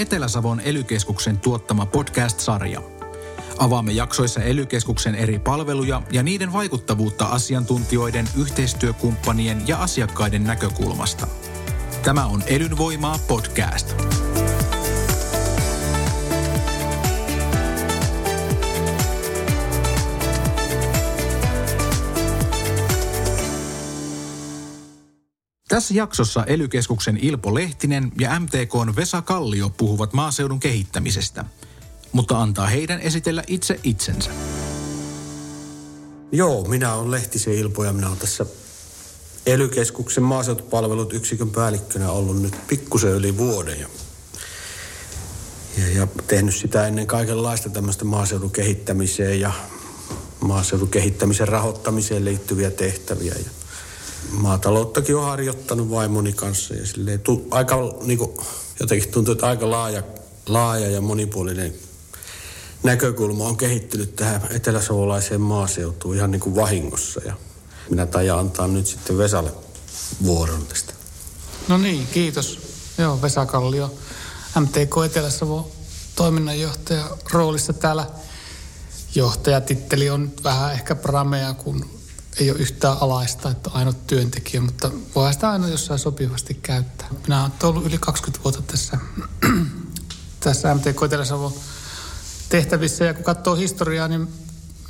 Etelä-Savon elykeskuksen tuottama podcast-sarja. Avaamme jaksoissa elykeskuksen eri palveluja ja niiden vaikuttavuutta asiantuntijoiden, yhteistyökumppanien ja asiakkaiden näkökulmasta. Tämä on Elynvoimaa podcast. Tässä jaksossa elykeskuksen Ilpo Lehtinen ja MTKn Vesa Kallio puhuvat maaseudun kehittämisestä, mutta antaa heidän esitellä itse itsensä. Joo, minä olen Lehtisen Ilpo ja minä olen tässä elykeskuksen maaseutupalvelut yksikön päällikkönä ollut nyt pikkusen yli vuoden ja, ja, ja tehnyt sitä ennen kaikenlaista tämmöistä maaseudun kehittämiseen ja maaseudun kehittämisen rahoittamiseen liittyviä tehtäviä. Ja maatalouttakin on harjoittanut vaimoni kanssa ja silleen, tu, aika niin kuin, jotenkin tuntuu, että aika laaja, laaja ja monipuolinen näkökulma on kehittynyt tähän eteläsavolaiseen maaseutuun ihan niin kuin vahingossa. Ja minä tajan antaa nyt sitten Vesalle vuoron tästä. No niin, kiitos. Joo, Vesa Kallio, MTK Etelä-Savo toiminnanjohtaja roolissa täällä. Johtajatitteli on vähän ehkä pramea, kun ei ole yhtään alaista, että ainut työntekijä, mutta voi sitä aina jossain sopivasti käyttää. Minä olen ollut yli 20 vuotta tässä, tässä MTK Etelä-Savo tehtävissä ja kun katsoo historiaa, niin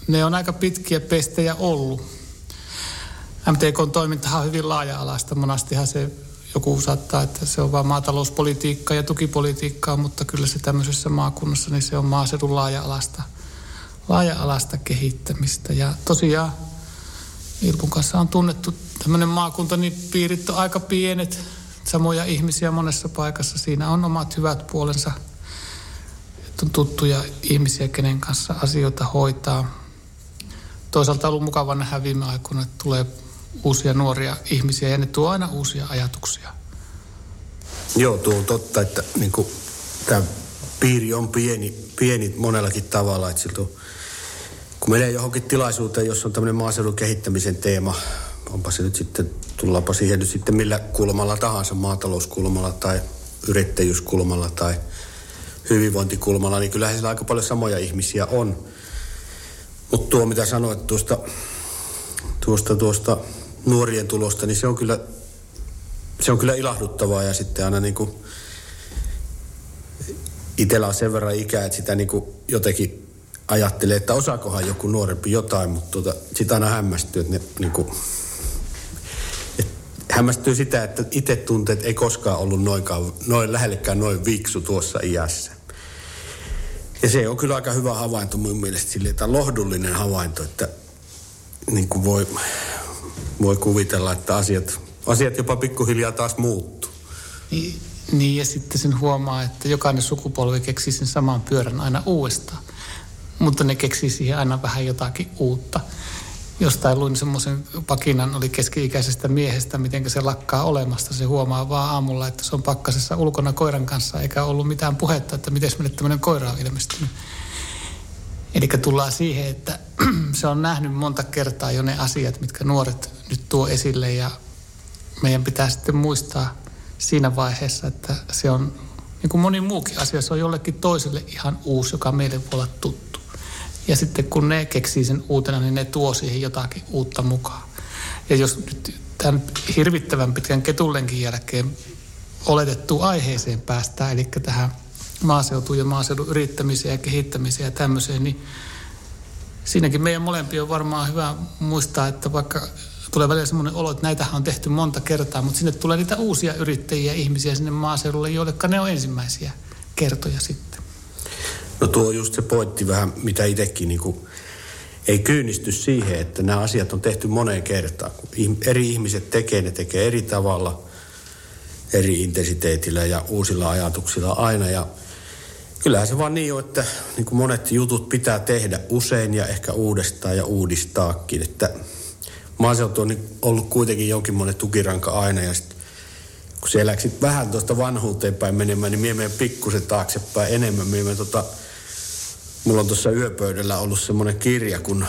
ne on aika pitkiä pestejä ollut. MTKn toimintahan on hyvin laaja-alaista. Monastihan se joku saattaa, että se on vain maatalouspolitiikkaa ja tukipolitiikkaa, mutta kyllä se tämmöisessä maakunnassa, niin se on maaseudun laaja-alasta, laaja-alasta kehittämistä. Ja tosiaan Ilpun kanssa on tunnettu tämmöinen maakunta, niin piirit on aika pienet, samoja ihmisiä monessa paikassa. Siinä on omat hyvät puolensa, että on tuttuja ihmisiä, kenen kanssa asioita hoitaa. Toisaalta on ollut mukava nähdä viime aikoina, että tulee uusia nuoria ihmisiä ja ne tuo aina uusia ajatuksia. Joo, tuo on totta, että niin kuin, tämä piiri on pieni, pieni monellakin tavalla, että siltä on kun menee johonkin tilaisuuteen, jossa on tämmöinen maaseudun kehittämisen teema, onpa se nyt sitten, tullaanpa siihen nyt sitten millä kulmalla tahansa, maatalouskulmalla tai yrittäjyyskulmalla tai hyvinvointikulmalla, niin kyllähän siellä aika paljon samoja ihmisiä on. Mutta tuo, mitä sanoit tuosta, tuosta, tuosta nuorien tulosta, niin se on kyllä, se on kyllä ilahduttavaa ja sitten aina niin kuin itsellä on sen verran ikää, että sitä niin kuin jotenkin ajattelee, että osaakohan joku nuorempi jotain, mutta tuota, sitä aina hämmästyy, että ne niin kuin, että hämmästyy sitä, että itse tuntee, että ei koskaan ollut noinkaan, noin lähellekään noin viksu tuossa iässä. Ja se on kyllä aika hyvä havainto mun mielestä sille, että lohdullinen havainto, että niin kuin voi, voi kuvitella, että asiat, asiat jopa pikkuhiljaa taas muuttuu. Niin, niin, ja sitten sen huomaa, että jokainen sukupolvi keksii sen saman pyörän aina uudestaan mutta ne keksii siihen aina vähän jotakin uutta. Jostain luin semmoisen pakinan, oli keski-ikäisestä miehestä, miten se lakkaa olemasta. Se huomaa vaan aamulla, että se on pakkasessa ulkona koiran kanssa, eikä ollut mitään puhetta, että miten meille tämmöinen koira on ilmestynyt. Eli tullaan siihen, että se on nähnyt monta kertaa jo ne asiat, mitkä nuoret nyt tuo esille ja meidän pitää sitten muistaa siinä vaiheessa, että se on, niin kuin moni muukin asia, se on jollekin toiselle ihan uusi, joka meille voi olla tuttu. Ja sitten kun ne keksii sen uutena, niin ne tuo siihen jotakin uutta mukaan. Ja jos nyt tämän hirvittävän pitkän ketullenkin jälkeen oletettu aiheeseen päästään, eli tähän maaseutuun ja maaseudun yrittämiseen ja kehittämiseen ja tämmöiseen, niin siinäkin meidän molempia on varmaan hyvä muistaa, että vaikka tulee välillä semmoinen olo, että näitä on tehty monta kertaa, mutta sinne tulee niitä uusia yrittäjiä ihmisiä sinne maaseudulle, joille ne on ensimmäisiä kertoja sitten. No tuo on just se pointti vähän, mitä itsekin niin kuin, ei kyynisty siihen, että nämä asiat on tehty moneen kertaan. Kun eri ihmiset tekee, ne tekee eri tavalla, eri intensiteetillä ja uusilla ajatuksilla aina. Ja kyllähän se vaan niin on, että niin kuin monet jutut pitää tehdä usein ja ehkä uudestaan ja uudistaakin. Että maaseutu on ollut kuitenkin jonkinmoinen tukiranka aina ja sitten kun siellä vähän tuosta vanhuuteen päin menemään, niin mie menen pikkusen taaksepäin enemmän. Mie tota Mulla on tuossa yöpöydällä ollut semmoinen kirja kuin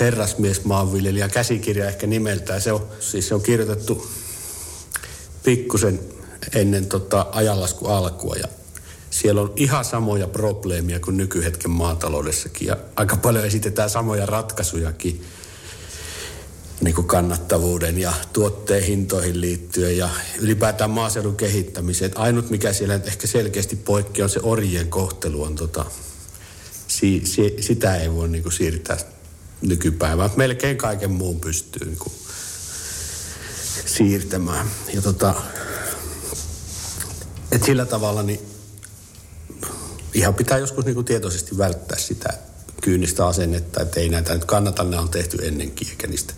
Herrasmies maanviljelijä, käsikirja ehkä nimeltään. Se on, siis se on kirjoitettu pikkusen ennen tota ajanlasku alkua ja siellä on ihan samoja probleemia kuin nykyhetken maataloudessakin ja aika paljon esitetään samoja ratkaisujakin niin kuin kannattavuuden ja tuotteen hintoihin liittyen ja ylipäätään maaseudun kehittämiseen. Ainut mikä siellä ehkä selkeästi poikkeaa on se orjien kohtelu. On tota, si, si, sitä ei voi niin kuin siirtää nykypäivään. Melkein kaiken muun pystyy niin kuin siirtämään. Ja tota, et sillä tavalla niin ihan pitää joskus niin kuin tietoisesti välttää sitä kyynistä asennetta, että ei näitä nyt kannata, ne on tehty ennenkin, eikä niistä.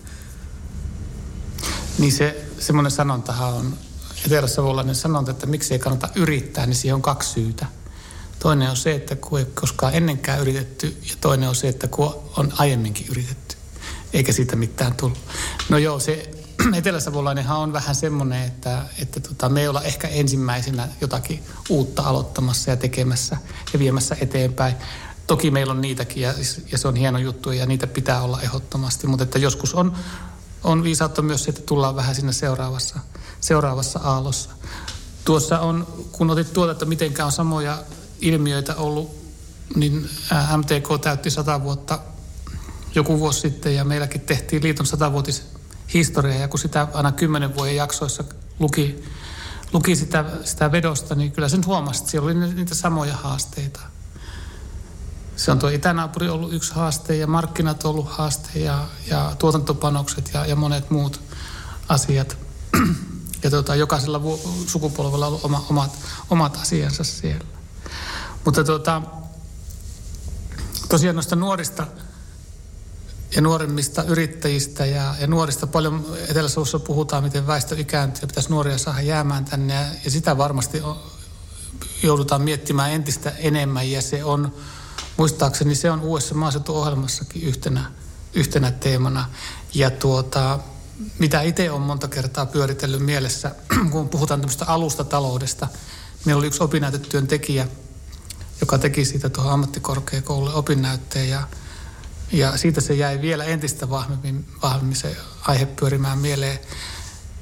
Niin se semmoinen sanontahan on, etelä-savolainen sanonta, että miksi ei kannata yrittää, niin siihen on kaksi syytä. Toinen on se, että kun ei koskaan ennenkään yritetty, ja toinen on se, että kun on aiemminkin yritetty, eikä siitä mitään tullut. No joo, se eteläsavolainenhan on vähän semmoinen, että, että tota, me ei olla ehkä ensimmäisenä jotakin uutta aloittamassa ja tekemässä ja viemässä eteenpäin. Toki meillä on niitäkin ja, ja se on hieno juttu ja niitä pitää olla ehdottomasti, mutta että joskus on, on viisautta myös se, että tullaan vähän siinä seuraavassa, seuraavassa aallossa. Tuossa on, kun otit tuota, että mitenkä on samoja ilmiöitä ollut, niin MTK täytti sata vuotta joku vuosi sitten ja meilläkin tehtiin liiton satavuotis historia. Ja kun sitä aina kymmenen vuoden jaksoissa luki, luki sitä, sitä vedosta, niin kyllä sen huomasi, että siellä oli niitä samoja haasteita. Se on tuo itänaapuri ollut yksi haaste ja markkinat on ollut haaste ja, ja tuotantopanokset ja, ja monet muut asiat. Ja tuota, jokaisella sukupolvella on ollut oma, omat, omat asiansa siellä. Mutta tuota, tosiaan noista nuorista ja nuoremmista yrittäjistä ja, ja nuorista paljon etelä puhutaan, miten väestö ikääntyy ja pitäisi nuoria saada jäämään tänne ja, ja sitä varmasti on, joudutaan miettimään entistä enemmän ja se on, muistaakseni se on uudessa maaseutuohjelmassakin yhtenä, yhtenä teemana. Ja tuota, mitä itse on monta kertaa pyöritellyt mielessä, kun puhutaan tämmöistä alustataloudesta. Meillä oli yksi opinnäytetyön tekijä, joka teki siitä tuohon ammattikorkeakoululle opinnäytteen ja ja siitä se jäi vielä entistä vahvemmin, vahvemmin se aihe pyörimään mieleen,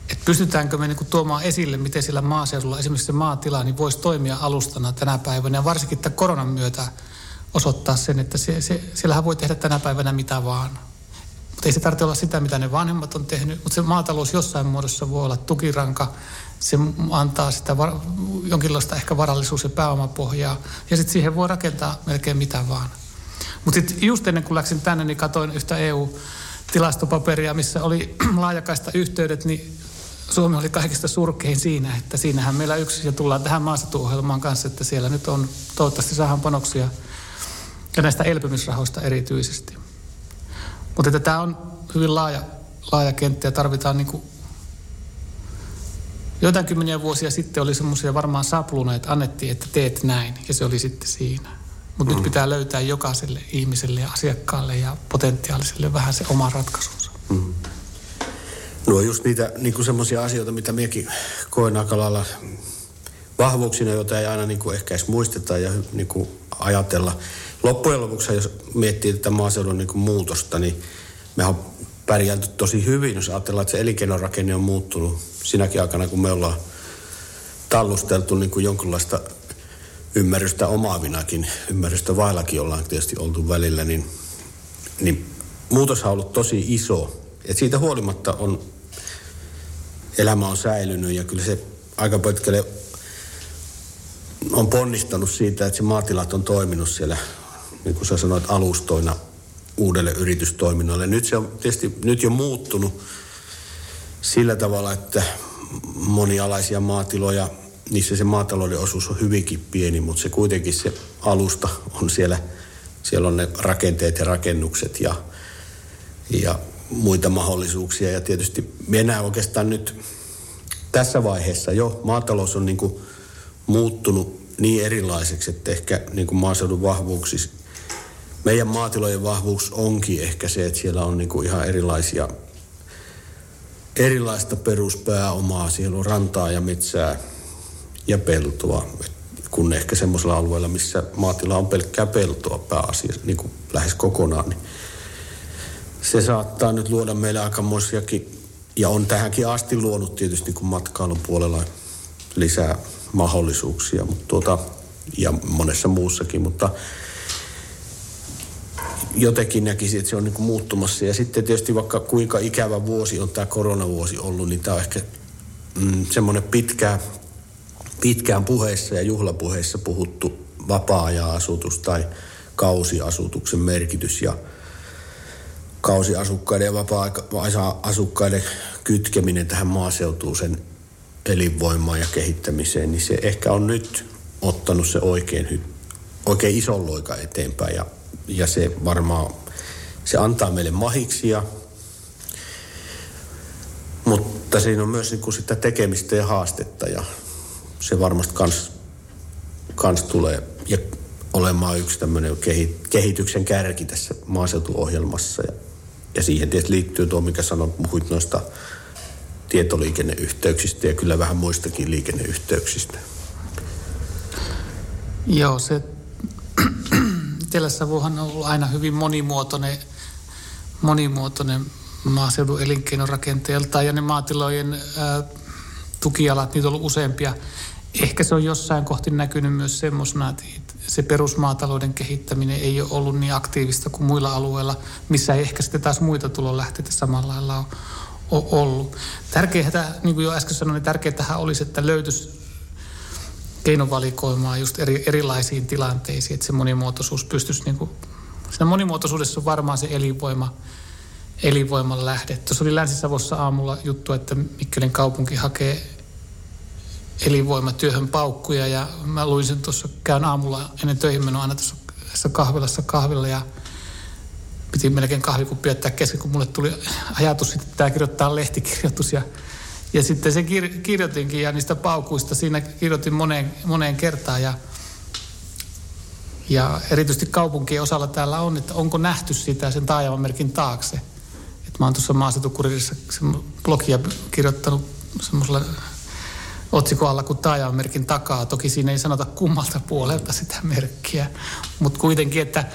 että pystytäänkö me niinku tuomaan esille, miten sillä maaseudulla esimerkiksi se maatila niin voisi toimia alustana tänä päivänä. Ja varsinkin tämän koronan myötä osoittaa sen, että se, se, siellähän voi tehdä tänä päivänä mitä vaan. Mutta ei se tarvitse olla sitä, mitä ne vanhemmat on tehnyt. Mutta se maatalous jossain muodossa voi olla tukiranka. Se antaa sitä var, jonkinlaista ehkä varallisuus- ja pääomapohjaa. Ja sitten siihen voi rakentaa melkein mitä vaan. Mutta sitten just ennen kuin läksin tänne, niin katoin yhtä EU-tilastopaperia, missä oli laajakaista yhteydet, niin Suomi oli kaikista surkein siinä, että siinähän meillä yksi, ja tullaan tähän maaseutuohjelmaan kanssa, että siellä nyt on, toivottavasti saadaan panoksia, ja näistä elpymisrahoista erityisesti. Mutta että tämä on hyvin laaja, laaja kenttä ja tarvitaan niin kuin Joitain kymmeniä vuosia sitten oli semmoisia varmaan sapluneita, annettiin, että teet näin, ja se oli sitten siinä. Mutta mm. nyt pitää löytää jokaiselle ihmiselle ja asiakkaalle ja potentiaaliselle vähän se oma ratkaisunsa. Mm. No just niitä niin semmoisia asioita, mitä minäkin koen aika lailla vahvuuksina, joita ei aina niin kuin ehkä edes muisteta ja niin kuin ajatella. Loppujen lopuksi, jos miettii tätä maaseudun niin muutosta, niin me on pärjälty tosi hyvin, jos ajatellaan, että se elinkeinorakenne on muuttunut sinäkin aikana, kun me ollaan tallusteltu niin kuin jonkinlaista ymmärrystä omaavinakin, ymmärrystä vaillakin ollaan tietysti oltu välillä, niin, niin muutos on ollut tosi iso. Et siitä huolimatta on, elämä on säilynyt ja kyllä se aika pitkälle on ponnistanut siitä, että se maatilat on toiminut siellä, niin kuin sä sanoit, alustoina uudelle yritystoiminnalle. Nyt se on tietysti nyt jo muuttunut sillä tavalla, että monialaisia maatiloja – niissä se maatalouden osuus on hyvinkin pieni, mutta se kuitenkin se alusta on siellä, siellä on ne rakenteet ja rakennukset ja, ja muita mahdollisuuksia. Ja tietysti mennään oikeastaan nyt tässä vaiheessa jo, maatalous on niin kuin muuttunut niin erilaiseksi, että ehkä niin kuin maaseudun vahvuuksissa meidän maatilojen vahvuus onkin ehkä se, että siellä on niin kuin ihan erilaisia, erilaista peruspääomaa. Siellä on rantaa ja metsää, ja peltoa, kun ehkä semmoisella alueella, missä maatila on pelkkää peltoa pääasiassa niin kuin lähes kokonaan, niin se saattaa nyt luoda meille aikamoisiakin, ja on tähänkin asti luonut tietysti niin kuin matkailun puolella lisää mahdollisuuksia, mutta tuota, ja monessa muussakin, mutta jotenkin näkisin, että se on niin kuin muuttumassa. Ja sitten tietysti vaikka kuinka ikävä vuosi on tämä koronavuosi ollut, niin tämä on ehkä mm, semmoinen pitkä, pitkään puheissa ja juhlapuheissa puhuttu vapaa-ajan-asutus tai kausiasutuksen merkitys ja kausiasukkaiden ja vapaa-asukkaiden kytkeminen tähän maaseutuun sen elinvoimaan ja kehittämiseen, niin se ehkä on nyt ottanut se oikein, oikein ison loika eteenpäin ja, ja se varmaan, se antaa meille mahiksia, mutta siinä on myös niin kuin sitä tekemistä ja haastetta ja se varmasti kans, kans tulee ja olemaan yksi tämmöinen kehityksen kärki tässä maaseutuohjelmassa. Ja, ja siihen tietysti liittyy tuo, mikä sanoit, puhuit noista tietoliikenneyhteyksistä ja kyllä vähän muistakin liikenneyhteyksistä. Joo, se Etelä-Savohan on ollut aina hyvin monimuotoinen, monimuotoinen maaseudun elinkeinorakenteelta ja ne maatilojen ää, tukialat, niitä on ollut useampia. Ehkä se on jossain kohti näkynyt myös semmoisena, että se perusmaatalouden kehittäminen ei ole ollut niin aktiivista kuin muilla alueilla, missä ei ehkä sitten taas muita tulonlähteitä samalla lailla ole, ole ollut. Tärkeää, niin kuin jo äsken sanoin, niin tärkeää olisi, että löytyisi keinovalikoimaa just eri, erilaisiin tilanteisiin, että se monimuotoisuus pystyisi, niin kuin, siinä monimuotoisuudessa on varmaan se elinvoima, elinvoiman lähde. Tuossa oli Länsi-Savossa aamulla juttu, että Mikkelin kaupunki hakee elinvoimatyöhön paukkuja ja mä luin sen tuossa, käyn aamulla ennen töihin menoa aina tuossa kahvilassa kahvilla ja piti melkein kahvikuppi jättää kesken, kun mulle tuli ajatus, että tämä kirjoittaa lehtikirjoitus ja ja sitten se kir- kirjoitinkin ja niistä paukuista siinä kirjoitin moneen, moneen kertaan ja, ja erityisesti kaupunkien osalla täällä on, että onko nähty sitä sen taajamamerkin taakse. Et mä oon tuossa maaseutukuririssa blogia kirjoittanut semmoisella otsikoalla kuin taajamamerkin takaa. Toki siinä ei sanota kummalta puolelta sitä merkkiä, mutta kuitenkin, että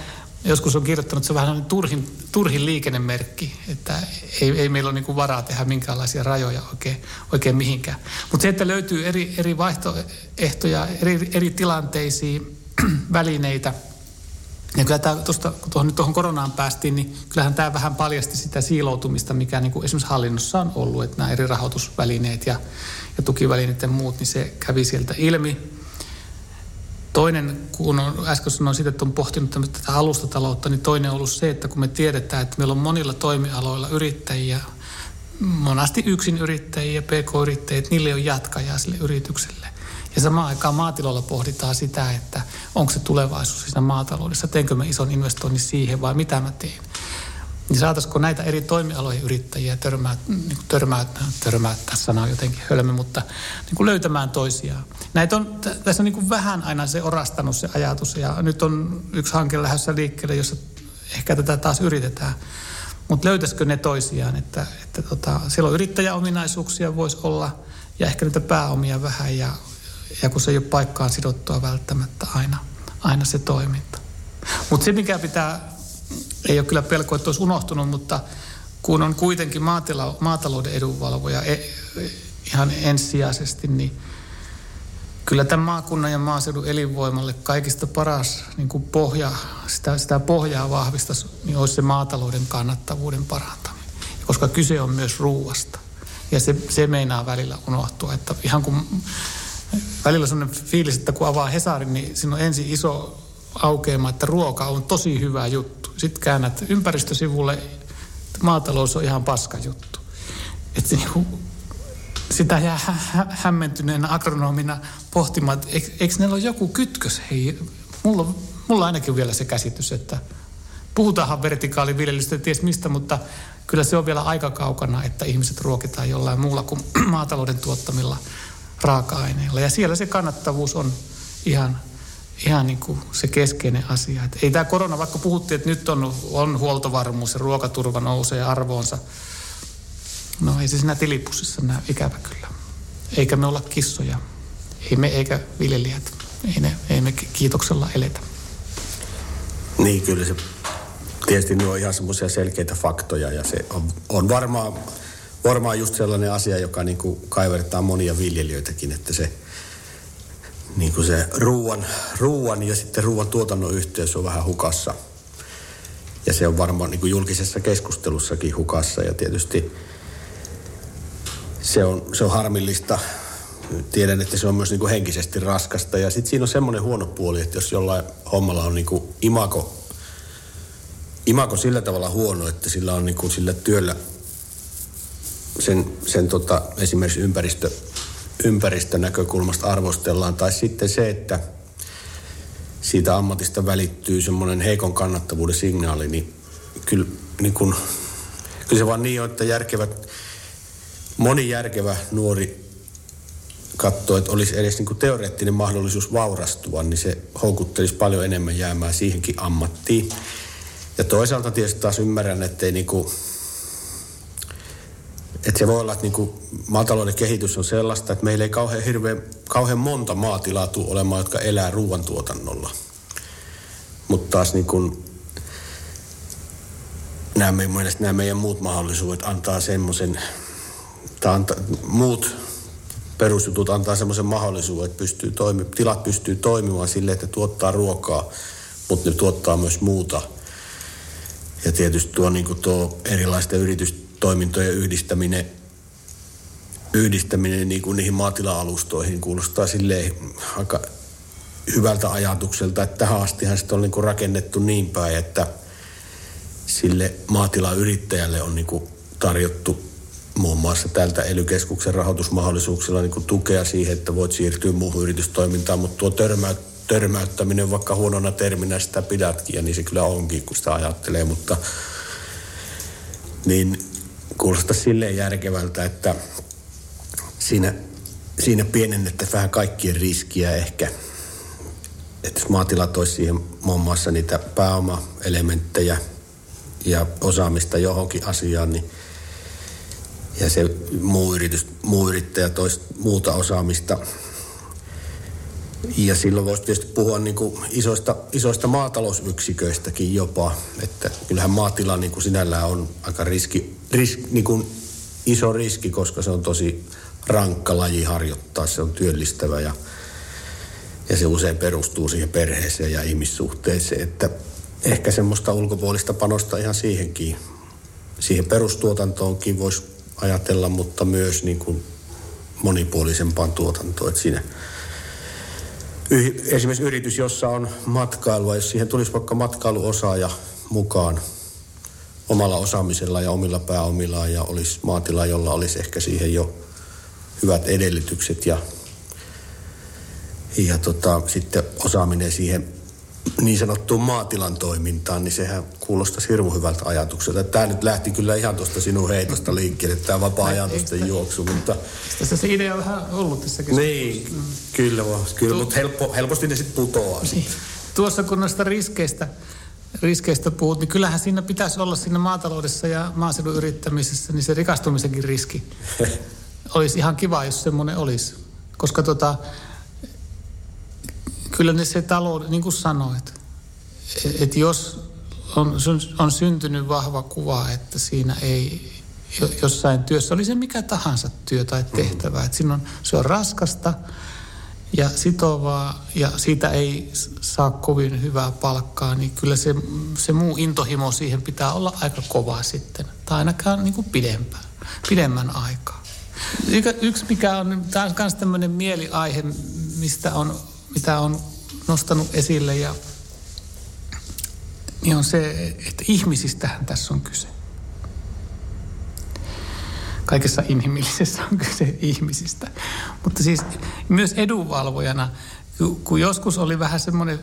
joskus on kirjoittanut, että se on vähän turhin, turhin liikennemerkki, että ei, ei meillä ole niin varaa tehdä minkäänlaisia rajoja oikein, oikein mihinkään. Mutta se, että löytyy eri, eri vaihtoehtoja, eri, eri tilanteisiin, välineitä, ja kyllä tämä, tuosta, kun tuohon, nyt tuohon koronaan päästiin, niin kyllähän tämä vähän paljasti sitä siiloutumista, mikä niin kuin esimerkiksi hallinnossa on ollut, että nämä eri rahoitusvälineet ja, ja tukivälineet ja muut, niin se kävi sieltä ilmi. Toinen, kun on, äsken sanoin siitä, että on pohtinut tätä alustataloutta, niin toinen on ollut se, että kun me tiedetään, että meillä on monilla toimialoilla yrittäjiä, monasti yksin yrittäjiä, pk-yrittäjiä, että niille on jatkajaa sille yritykselle. Ja samaan aikaan maatiloilla pohditaan sitä, että onko se tulevaisuus siinä maataloudessa, teenkö mä ison investoinnin siihen vai mitä mä teen niin saataisiko näitä eri toimialojen yrittäjiä törmää, niin törmää, törmää tässä sana on jotenkin hölmö, mutta niin kuin löytämään toisiaan. Näitä on, tässä on niin vähän aina se orastanut se ajatus ja nyt on yksi hanke lähdössä liikkeelle, jossa ehkä tätä taas yritetään. Mutta löytäisikö ne toisiaan, että, että tota, siellä on yrittäjäominaisuuksia voisi olla ja ehkä niitä pääomia vähän ja, ja kun se ei ole paikkaan sidottua välttämättä aina, aina se toiminta. Mutta se, mikä pitää ei ole kyllä pelko, että olisi unohtunut, mutta kun on kuitenkin maatila, maatalouden edunvalvoja e, ihan ensisijaisesti, niin kyllä tämän maakunnan ja maaseudun elinvoimalle kaikista paras niin kuin pohja, sitä, sitä pohjaa vahvistaisi, niin olisi se maatalouden kannattavuuden parantaminen. Koska kyse on myös ruuasta. Ja se, se meinaa välillä unohtua, että ihan kun välillä sellainen fiilis, että kun avaa Hesarin, niin siinä on ensin iso aukeama, että ruoka on tosi hyvä juttu. Sitten käännät ympäristösivulle, että maatalous on ihan paska juttu. Että niinku, sitä jää hä- hä- hämmentyneenä agronomina pohtimaan, että eikö, neillä ole joku kytkös? Hei, mulla, mulla ainakin vielä se käsitys, että puhutaanhan vertikaaliviljelystä ties mistä, mutta kyllä se on vielä aika kaukana, että ihmiset ruokitaan jollain muulla kuin maatalouden tuottamilla raaka-aineilla. Ja siellä se kannattavuus on ihan ihan niin kuin se keskeinen asia. Että ei tämä korona, vaikka puhuttiin, että nyt on, on huoltovarmuus ja ruokaturva nousee arvoonsa. No ei se siinä tilipussissa näy ikävä kyllä. Eikä me olla kissoja. Ei me eikä viljelijät. Ei, ne, ei me kiitoksella eletä. Niin, kyllä se tietysti ne on ihan semmoisia selkeitä faktoja ja se on, on varmaan, varmaan just sellainen asia, joka niin kuin kaivertaa monia viljelijöitäkin, että se – niin kuin se ruoan, ruoan ja sitten ruoan tuotannon yhteys on vähän hukassa. Ja se on varmaan niin kuin julkisessa keskustelussakin hukassa ja tietysti se on, se on harmillista. Tiedän, että se on myös niin kuin henkisesti raskasta. Ja sitten siinä on semmoinen huono puoli, että jos jollain hommalla on niin kuin imako, imako sillä tavalla huono, että sillä on niin kuin sillä työllä sen, sen tota, esimerkiksi ympäristö, ympäristönäkökulmasta arvostellaan. Tai sitten se, että siitä ammatista välittyy semmoinen heikon kannattavuuden signaali, niin kyllä, niin kun, kyllä se vaan niin on, että järkevät, moni järkevä nuori katsoo, että olisi edes niin kuin teoreettinen mahdollisuus vaurastua, niin se houkuttelisi paljon enemmän jäämään siihenkin ammattiin. Ja toisaalta tietysti taas ymmärrän, että ei niin kuin, että se voi olla, että niin kuin maatalouden kehitys on sellaista, että meillä ei kauhean, hirveän, kauhean monta maatilaa tule olemaan, jotka elää ruoantuotannolla. Mutta taas niin kuin nämä, nämä meidän muut mahdollisuudet antaa semmoisen, tai anta, muut perusjutut antaa semmoisen mahdollisuuden, että pystyy toimi, tilat pystyy toimimaan sille, että tuottaa ruokaa, mutta ne tuottaa myös muuta. Ja tietysti tuo, niin kuin tuo erilaisten yritystoimintojen yhdistäminen, yhdistäminen niin kuin niihin maatila-alustoihin kuulostaa aika hyvältä ajatukselta, että tähän astihan sitä on niin kuin rakennettu niin päin, että sille maatilayrittäjälle on niin kuin tarjottu muun muassa tältä ely rahoitusmahdollisuuksilla niin tukea siihen, että voit siirtyä muuhun yritystoimintaan, mutta tuo törmä, törmäyttäminen, vaikka huonona terminä sitä pidätkin, ja niin se kyllä onkin, kun sitä ajattelee, mutta niin kuulostaa silleen järkevältä, että siinä, siinä pienennettä vähän kaikkien riskiä ehkä. Että jos maatilat olisi siihen muun muassa niitä pääomaelementtejä ja osaamista johonkin asiaan, niin ja se muu, yritys, muu yrittäjä toisi muuta osaamista. Ja silloin voisi tietysti puhua niin kuin isoista, isoista maatalousyksiköistäkin jopa. Että kyllähän maatila niin kuin sinällään on aika riski, risk, niin kuin iso riski, koska se on tosi rankka laji harjoittaa. Se on työllistävä ja, ja se usein perustuu siihen perheeseen ja ihmissuhteeseen. Että ehkä semmoista ulkopuolista panosta ihan siihenkin, siihen perustuotantoonkin voisi ajatella, mutta myös niin kuin monipuolisempaan tuotantoon. Että siinä esimerkiksi yritys, jossa on matkailua, jos siihen tulisi vaikka matkailuosaaja mukaan omalla osaamisella ja omilla pääomillaan ja olisi maatila, jolla olisi ehkä siihen jo hyvät edellytykset ja, ja tota, sitten osaaminen siihen niin sanottuun maatilan toimintaan, niin sehän kuulostaisi hirmu hyvältä ajatukselta. Tämä nyt lähti kyllä ihan tuosta sinun heitosta liikkeelle, tämä vapaa-ajatusten juoksu, mutta... Tässä se idea on vähän ollut tässä Niin, mm. kyllä, kyllä tu- mutta helppo, helposti ne sitten putoaa. Niin. Tuossa kun noista riskeistä, riskeistä puhut, niin kyllähän siinä pitäisi olla siinä maataloudessa ja maaseudun yrittämisessä, niin se rikastumisenkin riski olisi ihan kiva, jos semmoinen olisi. Koska tota, kyllä ne se talous, niin kuin sanoit, että jos on, on syntynyt vahva kuva, että siinä ei jossain työssä, oli se mikä tahansa työ tai mm. tehtävä, että siinä on, se on raskasta ja sitovaa ja siitä ei saa kovin hyvää palkkaa, niin kyllä se, se muu intohimo siihen pitää olla aika kova sitten, tai ainakaan niin kuin pidempään, pidemmän aikaa. Yksi mikä on, tämä on myös tämmöinen mieliaihe, mistä on mitä on nostanut esille ja niin on se, että ihmisistähän tässä on kyse. Kaikessa inhimillisessä on kyse ihmisistä. Mutta siis myös edunvalvojana, kun joskus oli vähän semmoinen,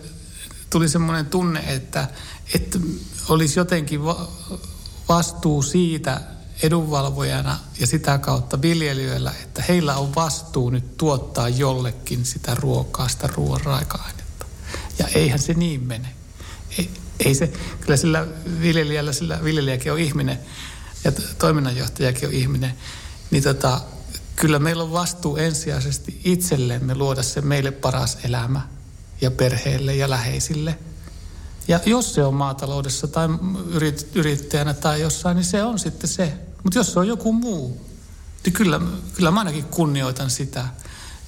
tuli semmoinen tunne, että, että olisi jotenkin vastuu siitä, edunvalvojana ja sitä kautta viljelijöillä, että heillä on vastuu nyt tuottaa jollekin sitä ruokaa, sitä ruoan raaka-ainetta. Ja eihän se niin mene. Ei, ei se, kyllä sillä viljelijällä, sillä viljelijäkin on ihminen ja toiminnanjohtajakin on ihminen, niin tota, kyllä meillä on vastuu ensisijaisesti itsellemme luoda se meille paras elämä ja perheelle ja läheisille – ja jos se on maataloudessa tai yrit, yrittäjänä tai jossain, niin se on sitten se. Mutta jos se on joku muu, niin kyllä, kyllä mä ainakin kunnioitan sitä.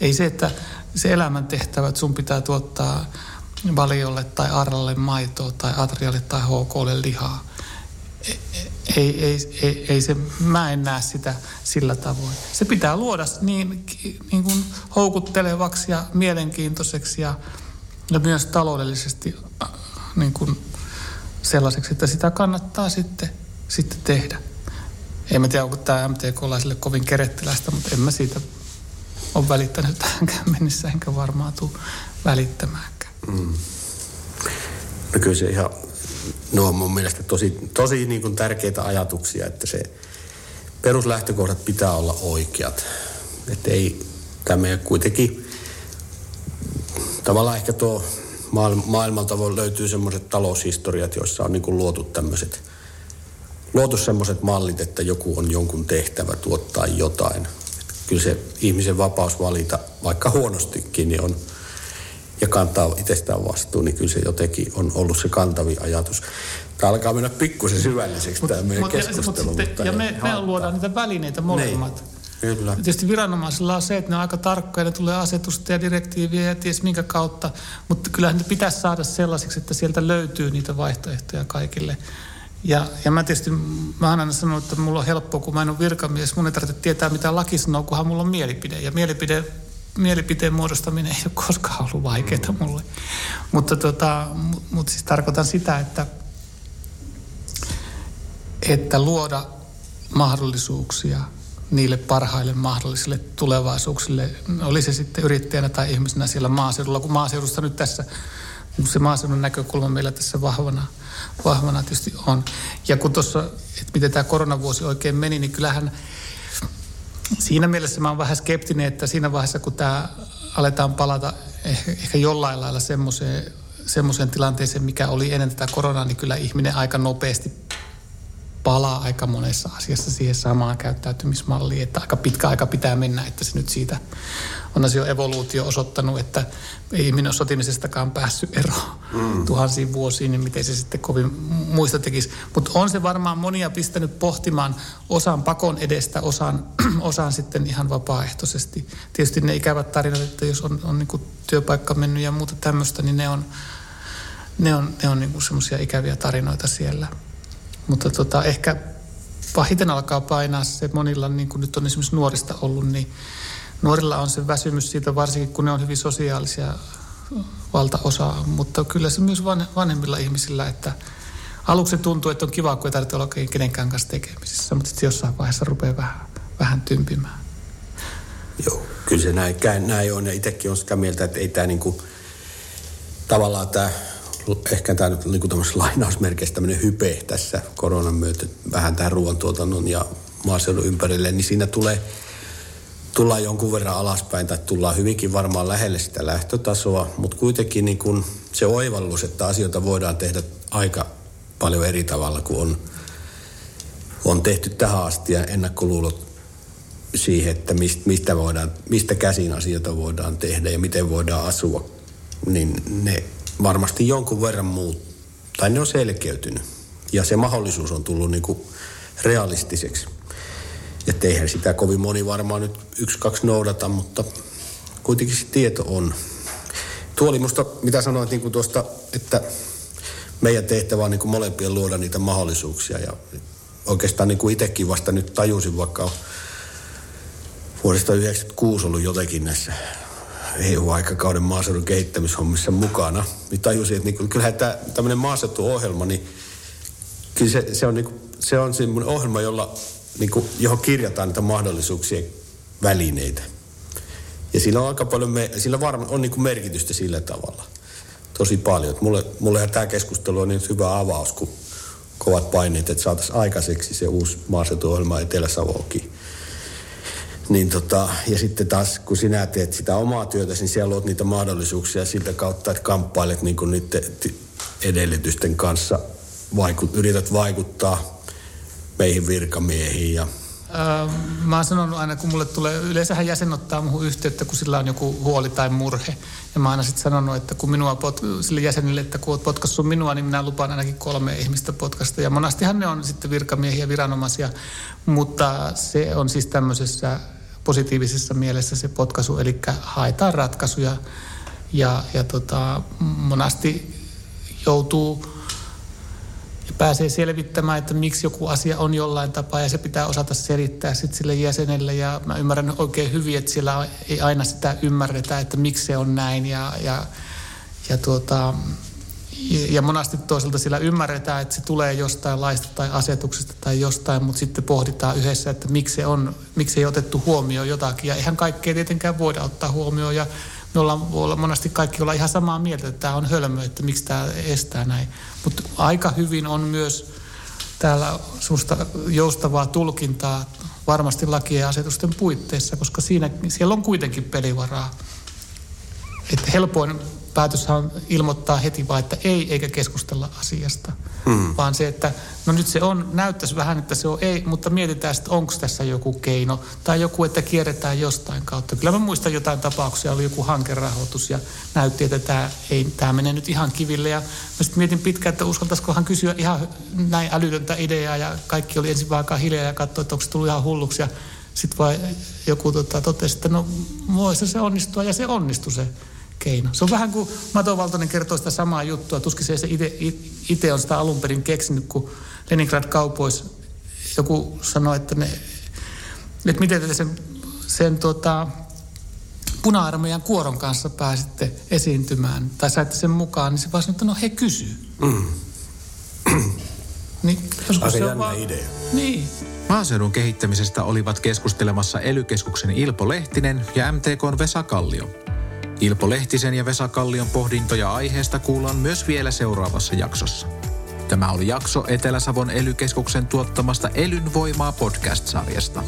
Ei se, että se elämäntehtävä, että sun pitää tuottaa valiolle tai arralle maitoa tai atrialle tai HKlle lihaa. Ei, ei, ei, ei, ei se, mä en näe sitä sillä tavoin. Se pitää luoda niin, niin kuin houkuttelevaksi ja mielenkiintoiseksi ja, ja myös taloudellisesti niin kuin sellaiseksi, että sitä kannattaa sitten, sitten tehdä. En mä tiedä, onko tämä MTK-laisille kovin kerettiläistä, mutta en mä siitä ole välittänyt tähänkään mennessä, enkä varmaan tule välittämäänkään. Mm. No kyllä se ihan, no on mun mielestä tosi, tosi niin kuin tärkeitä ajatuksia, että se peruslähtökohdat pitää olla oikeat. Että ei tämä kuitenkin, tavallaan ehkä tuo maailmalta voi löytyy semmoiset taloushistoriat, joissa on niin kuin luotu tämmöiset, luotu semmoiset mallit, että joku on jonkun tehtävä tuottaa jotain. Että kyllä se ihmisen vapaus valita, vaikka huonostikin, niin on, ja kantaa itsestään vastuun, niin kyllä se jotenkin on ollut se kantavi ajatus. Tämä alkaa mennä pikkusen syvälliseksi mut, tämä meidän mut, keskustelu. Mutta, mutta ja me, me luodaan niitä välineitä molemmat. Niin. Kyllä. Tietysti viranomaisilla on se, että ne on aika tarkkoja, ne tulee asetusta ja direktiiviä ja ties minkä kautta, mutta kyllähän ne pitäisi saada sellaisiksi, että sieltä löytyy niitä vaihtoehtoja kaikille. Ja, ja mä tietysti, mä aina sanonut, että mulla on helppoa, kun mä en ole virkamies, mun ei tarvitse tietää, mitä laki sanoo, kunhan mulla on mielipide. Ja mielipide, mielipiteen muodostaminen ei ole koskaan ollut vaikeaa mm. mulle. Mutta tota, mutta siis tarkoitan sitä, että, että luoda mahdollisuuksia – niille parhaille mahdollisille tulevaisuuksille, oli se sitten yrittäjänä tai ihmisenä siellä maaseudulla, kun maaseudusta nyt tässä, se maaseudun näkökulma meillä tässä vahvana, vahvana tietysti on. Ja kun tuossa, että miten tämä koronavuosi oikein meni, niin kyllähän siinä mielessä mä oon vähän skeptinen, että siinä vaiheessa, kun tämä aletaan palata ehkä, ehkä jollain lailla semmoiseen semmoiseen tilanteeseen, mikä oli ennen tätä koronaa, niin kyllä ihminen aika nopeasti palaa aika monessa asiassa siihen samaan käyttäytymismalliin, että aika pitkä aika pitää mennä, että se nyt siitä on se jo evoluutio osoittanut, että ei ole sotimisestakaan päässyt eroon mm. tuhansiin vuosiin, niin miten se sitten kovin muista tekisi. Mutta on se varmaan monia pistänyt pohtimaan osan pakon edestä, osan, osan sitten ihan vapaaehtoisesti. Tietysti ne ikävät tarinat, että jos on, on niin työpaikka mennyt ja muuta tämmöistä, niin ne on, ne on, ne on niin semmoisia ikäviä tarinoita siellä. Mutta tota, ehkä pahiten alkaa painaa se monilla, niin kuin nyt on esimerkiksi nuorista ollut, niin nuorilla on se väsymys siitä, varsinkin kun ne on hyvin sosiaalisia valtaosa, mutta kyllä se myös vanhemmilla ihmisillä, että aluksi tuntuu, että on kiva, kun ei tarvitse olla kenenkään kanssa tekemisissä, mutta sitten jossain vaiheessa rupeaa vähän, vähän tympimään. Joo, kyllä se näin, näin on ja itsekin on sitä mieltä, että ei tämä niinku, tavallaan tämä ehkä tämä nyt niin tämmöisessä lainausmerkeissä tämmöinen hype tässä koronan myötä vähän tähän ruoantuotannon ja maaseudun ympärille, niin siinä tulee, tullaan jonkun verran alaspäin tai tullaan hyvinkin varmaan lähelle sitä lähtötasoa, mutta kuitenkin niin kuin se oivallus, että asioita voidaan tehdä aika paljon eri tavalla kuin on, on tehty tähän asti ja ennakkoluulot siihen, että mistä, voidaan, mistä käsin asioita voidaan tehdä ja miten voidaan asua, niin ne varmasti jonkun verran muut, tai ne on selkeytynyt. Ja se mahdollisuus on tullut niin kuin realistiseksi. Ja eihän sitä kovin moni varmaan nyt yksi, kaksi noudata, mutta kuitenkin se tieto on. Tuo oli musta, mitä sanoit niin kuin tuosta, että meidän tehtävä on niin kuin molempien luoda niitä mahdollisuuksia. Ja oikeastaan niin kuin itsekin vasta nyt tajusin, vaikka on vuodesta 1996 ollut jotenkin näissä EU-aikakauden maaseudun kehittämishommissa mukana, niin tajusin, että niin, kyllähän tämä, tämmöinen maaseutuohjelma, niin kyllä se, se on, niin se on semmoinen ohjelma, jolla, niin kuin, johon kirjataan niitä mahdollisuuksien välineitä. Ja sillä on aika paljon, me, sillä varmaan on niin merkitystä sillä tavalla. Tosi paljon. Että mulle, mullehan tämä keskustelu on niin hyvä avaus, kun kovat paineet, että saataisiin aikaiseksi se uusi maaseutuohjelma Etelä-Savoonkin niin tota, ja sitten taas, kun sinä teet sitä omaa työtä, niin siellä luot niitä mahdollisuuksia siltä kautta, että kamppailet niin kuin niiden edellytysten kanssa, vaikut, yrität vaikuttaa meihin virkamiehiin ja Öö, mä oon sanonut aina, kun mulle tulee, yleensähän jäsen ottaa muuhun yhteyttä, kun sillä on joku huoli tai murhe. Ja mä oon aina sitten sanonut, että kun minua pot, sille jäsenille, että kun oot minua, niin minä lupaan ainakin kolme ihmistä potkasta. Ja monastihan ne on sitten virkamiehiä, viranomaisia, mutta se on siis tämmöisessä positiivisessa mielessä se potkaisu, eli haetaan ratkaisuja. Ja, ja tota, monasti joutuu ja pääsee selvittämään, että miksi joku asia on jollain tapaa ja se pitää osata selittää sitten sille jäsenelle. Ja mä ymmärrän oikein hyvin, että siellä ei aina sitä ymmärretä, että miksi se on näin. Ja, ja, ja tuota, ja monasti toisaalta sillä ymmärretään, että se tulee jostain laista tai asetuksesta tai jostain, mutta sitten pohditaan yhdessä, että miksi, on, miksi ei otettu huomioon jotakin. Ja eihän kaikkea tietenkään voida ottaa huomioon. Ja me ollaan, olla monesti kaikki olla ihan samaa mieltä, että tämä on hölmö, että miksi tämä estää näin. Mutta aika hyvin on myös täällä susta joustavaa tulkintaa varmasti lakien ja asetusten puitteissa, koska siinä, siellä on kuitenkin pelivaraa. Että helpoin päätöshän on ilmoittaa heti vaan, että ei, eikä keskustella asiasta. Hmm. Vaan se, että no nyt se on, näyttäisi vähän, että se on ei, mutta mietitään että onko tässä joku keino. Tai joku, että kierretään jostain kautta. Kyllä mä muistan jotain tapauksia, oli joku hankerahoitus ja näytti, että tämä, ei, tämä menee nyt ihan kiville. Ja mä sitten mietin pitkään, että uskaltaisikohan kysyä ihan näin älytöntä ideaa ja kaikki oli ensin vaan hiljaa ja katsoi, että onko se tullut ihan hulluksi. Ja sitten vaan joku tota, totesi, että no voisi se onnistua ja se onnistui se keino. Se on vähän kuin Mato Valtonen kertoo sitä samaa juttua. Tuskin se itse on sitä alun perin keksinyt, kun Leningrad kaupoissa joku sanoi, että, ne, että miten te sen, sen tota, puna-armeijan kuoron kanssa pääsitte esiintymään tai saitte sen mukaan, niin se vaan sanoi, että no he kysyy. Mm. niin, Aika jännä vaan, idea. Niin. Maaseudun kehittämisestä olivat keskustelemassa elykeskuksen Ilpo Lehtinen ja MTK Vesa Kallio. Ilpo Lehtisen ja Vesa Kallion pohdintoja aiheesta kuullaan myös vielä seuraavassa jaksossa. Tämä oli jakso Etelä-Savon elykeskuksen tuottamasta Elyn voimaa podcast-sarjasta.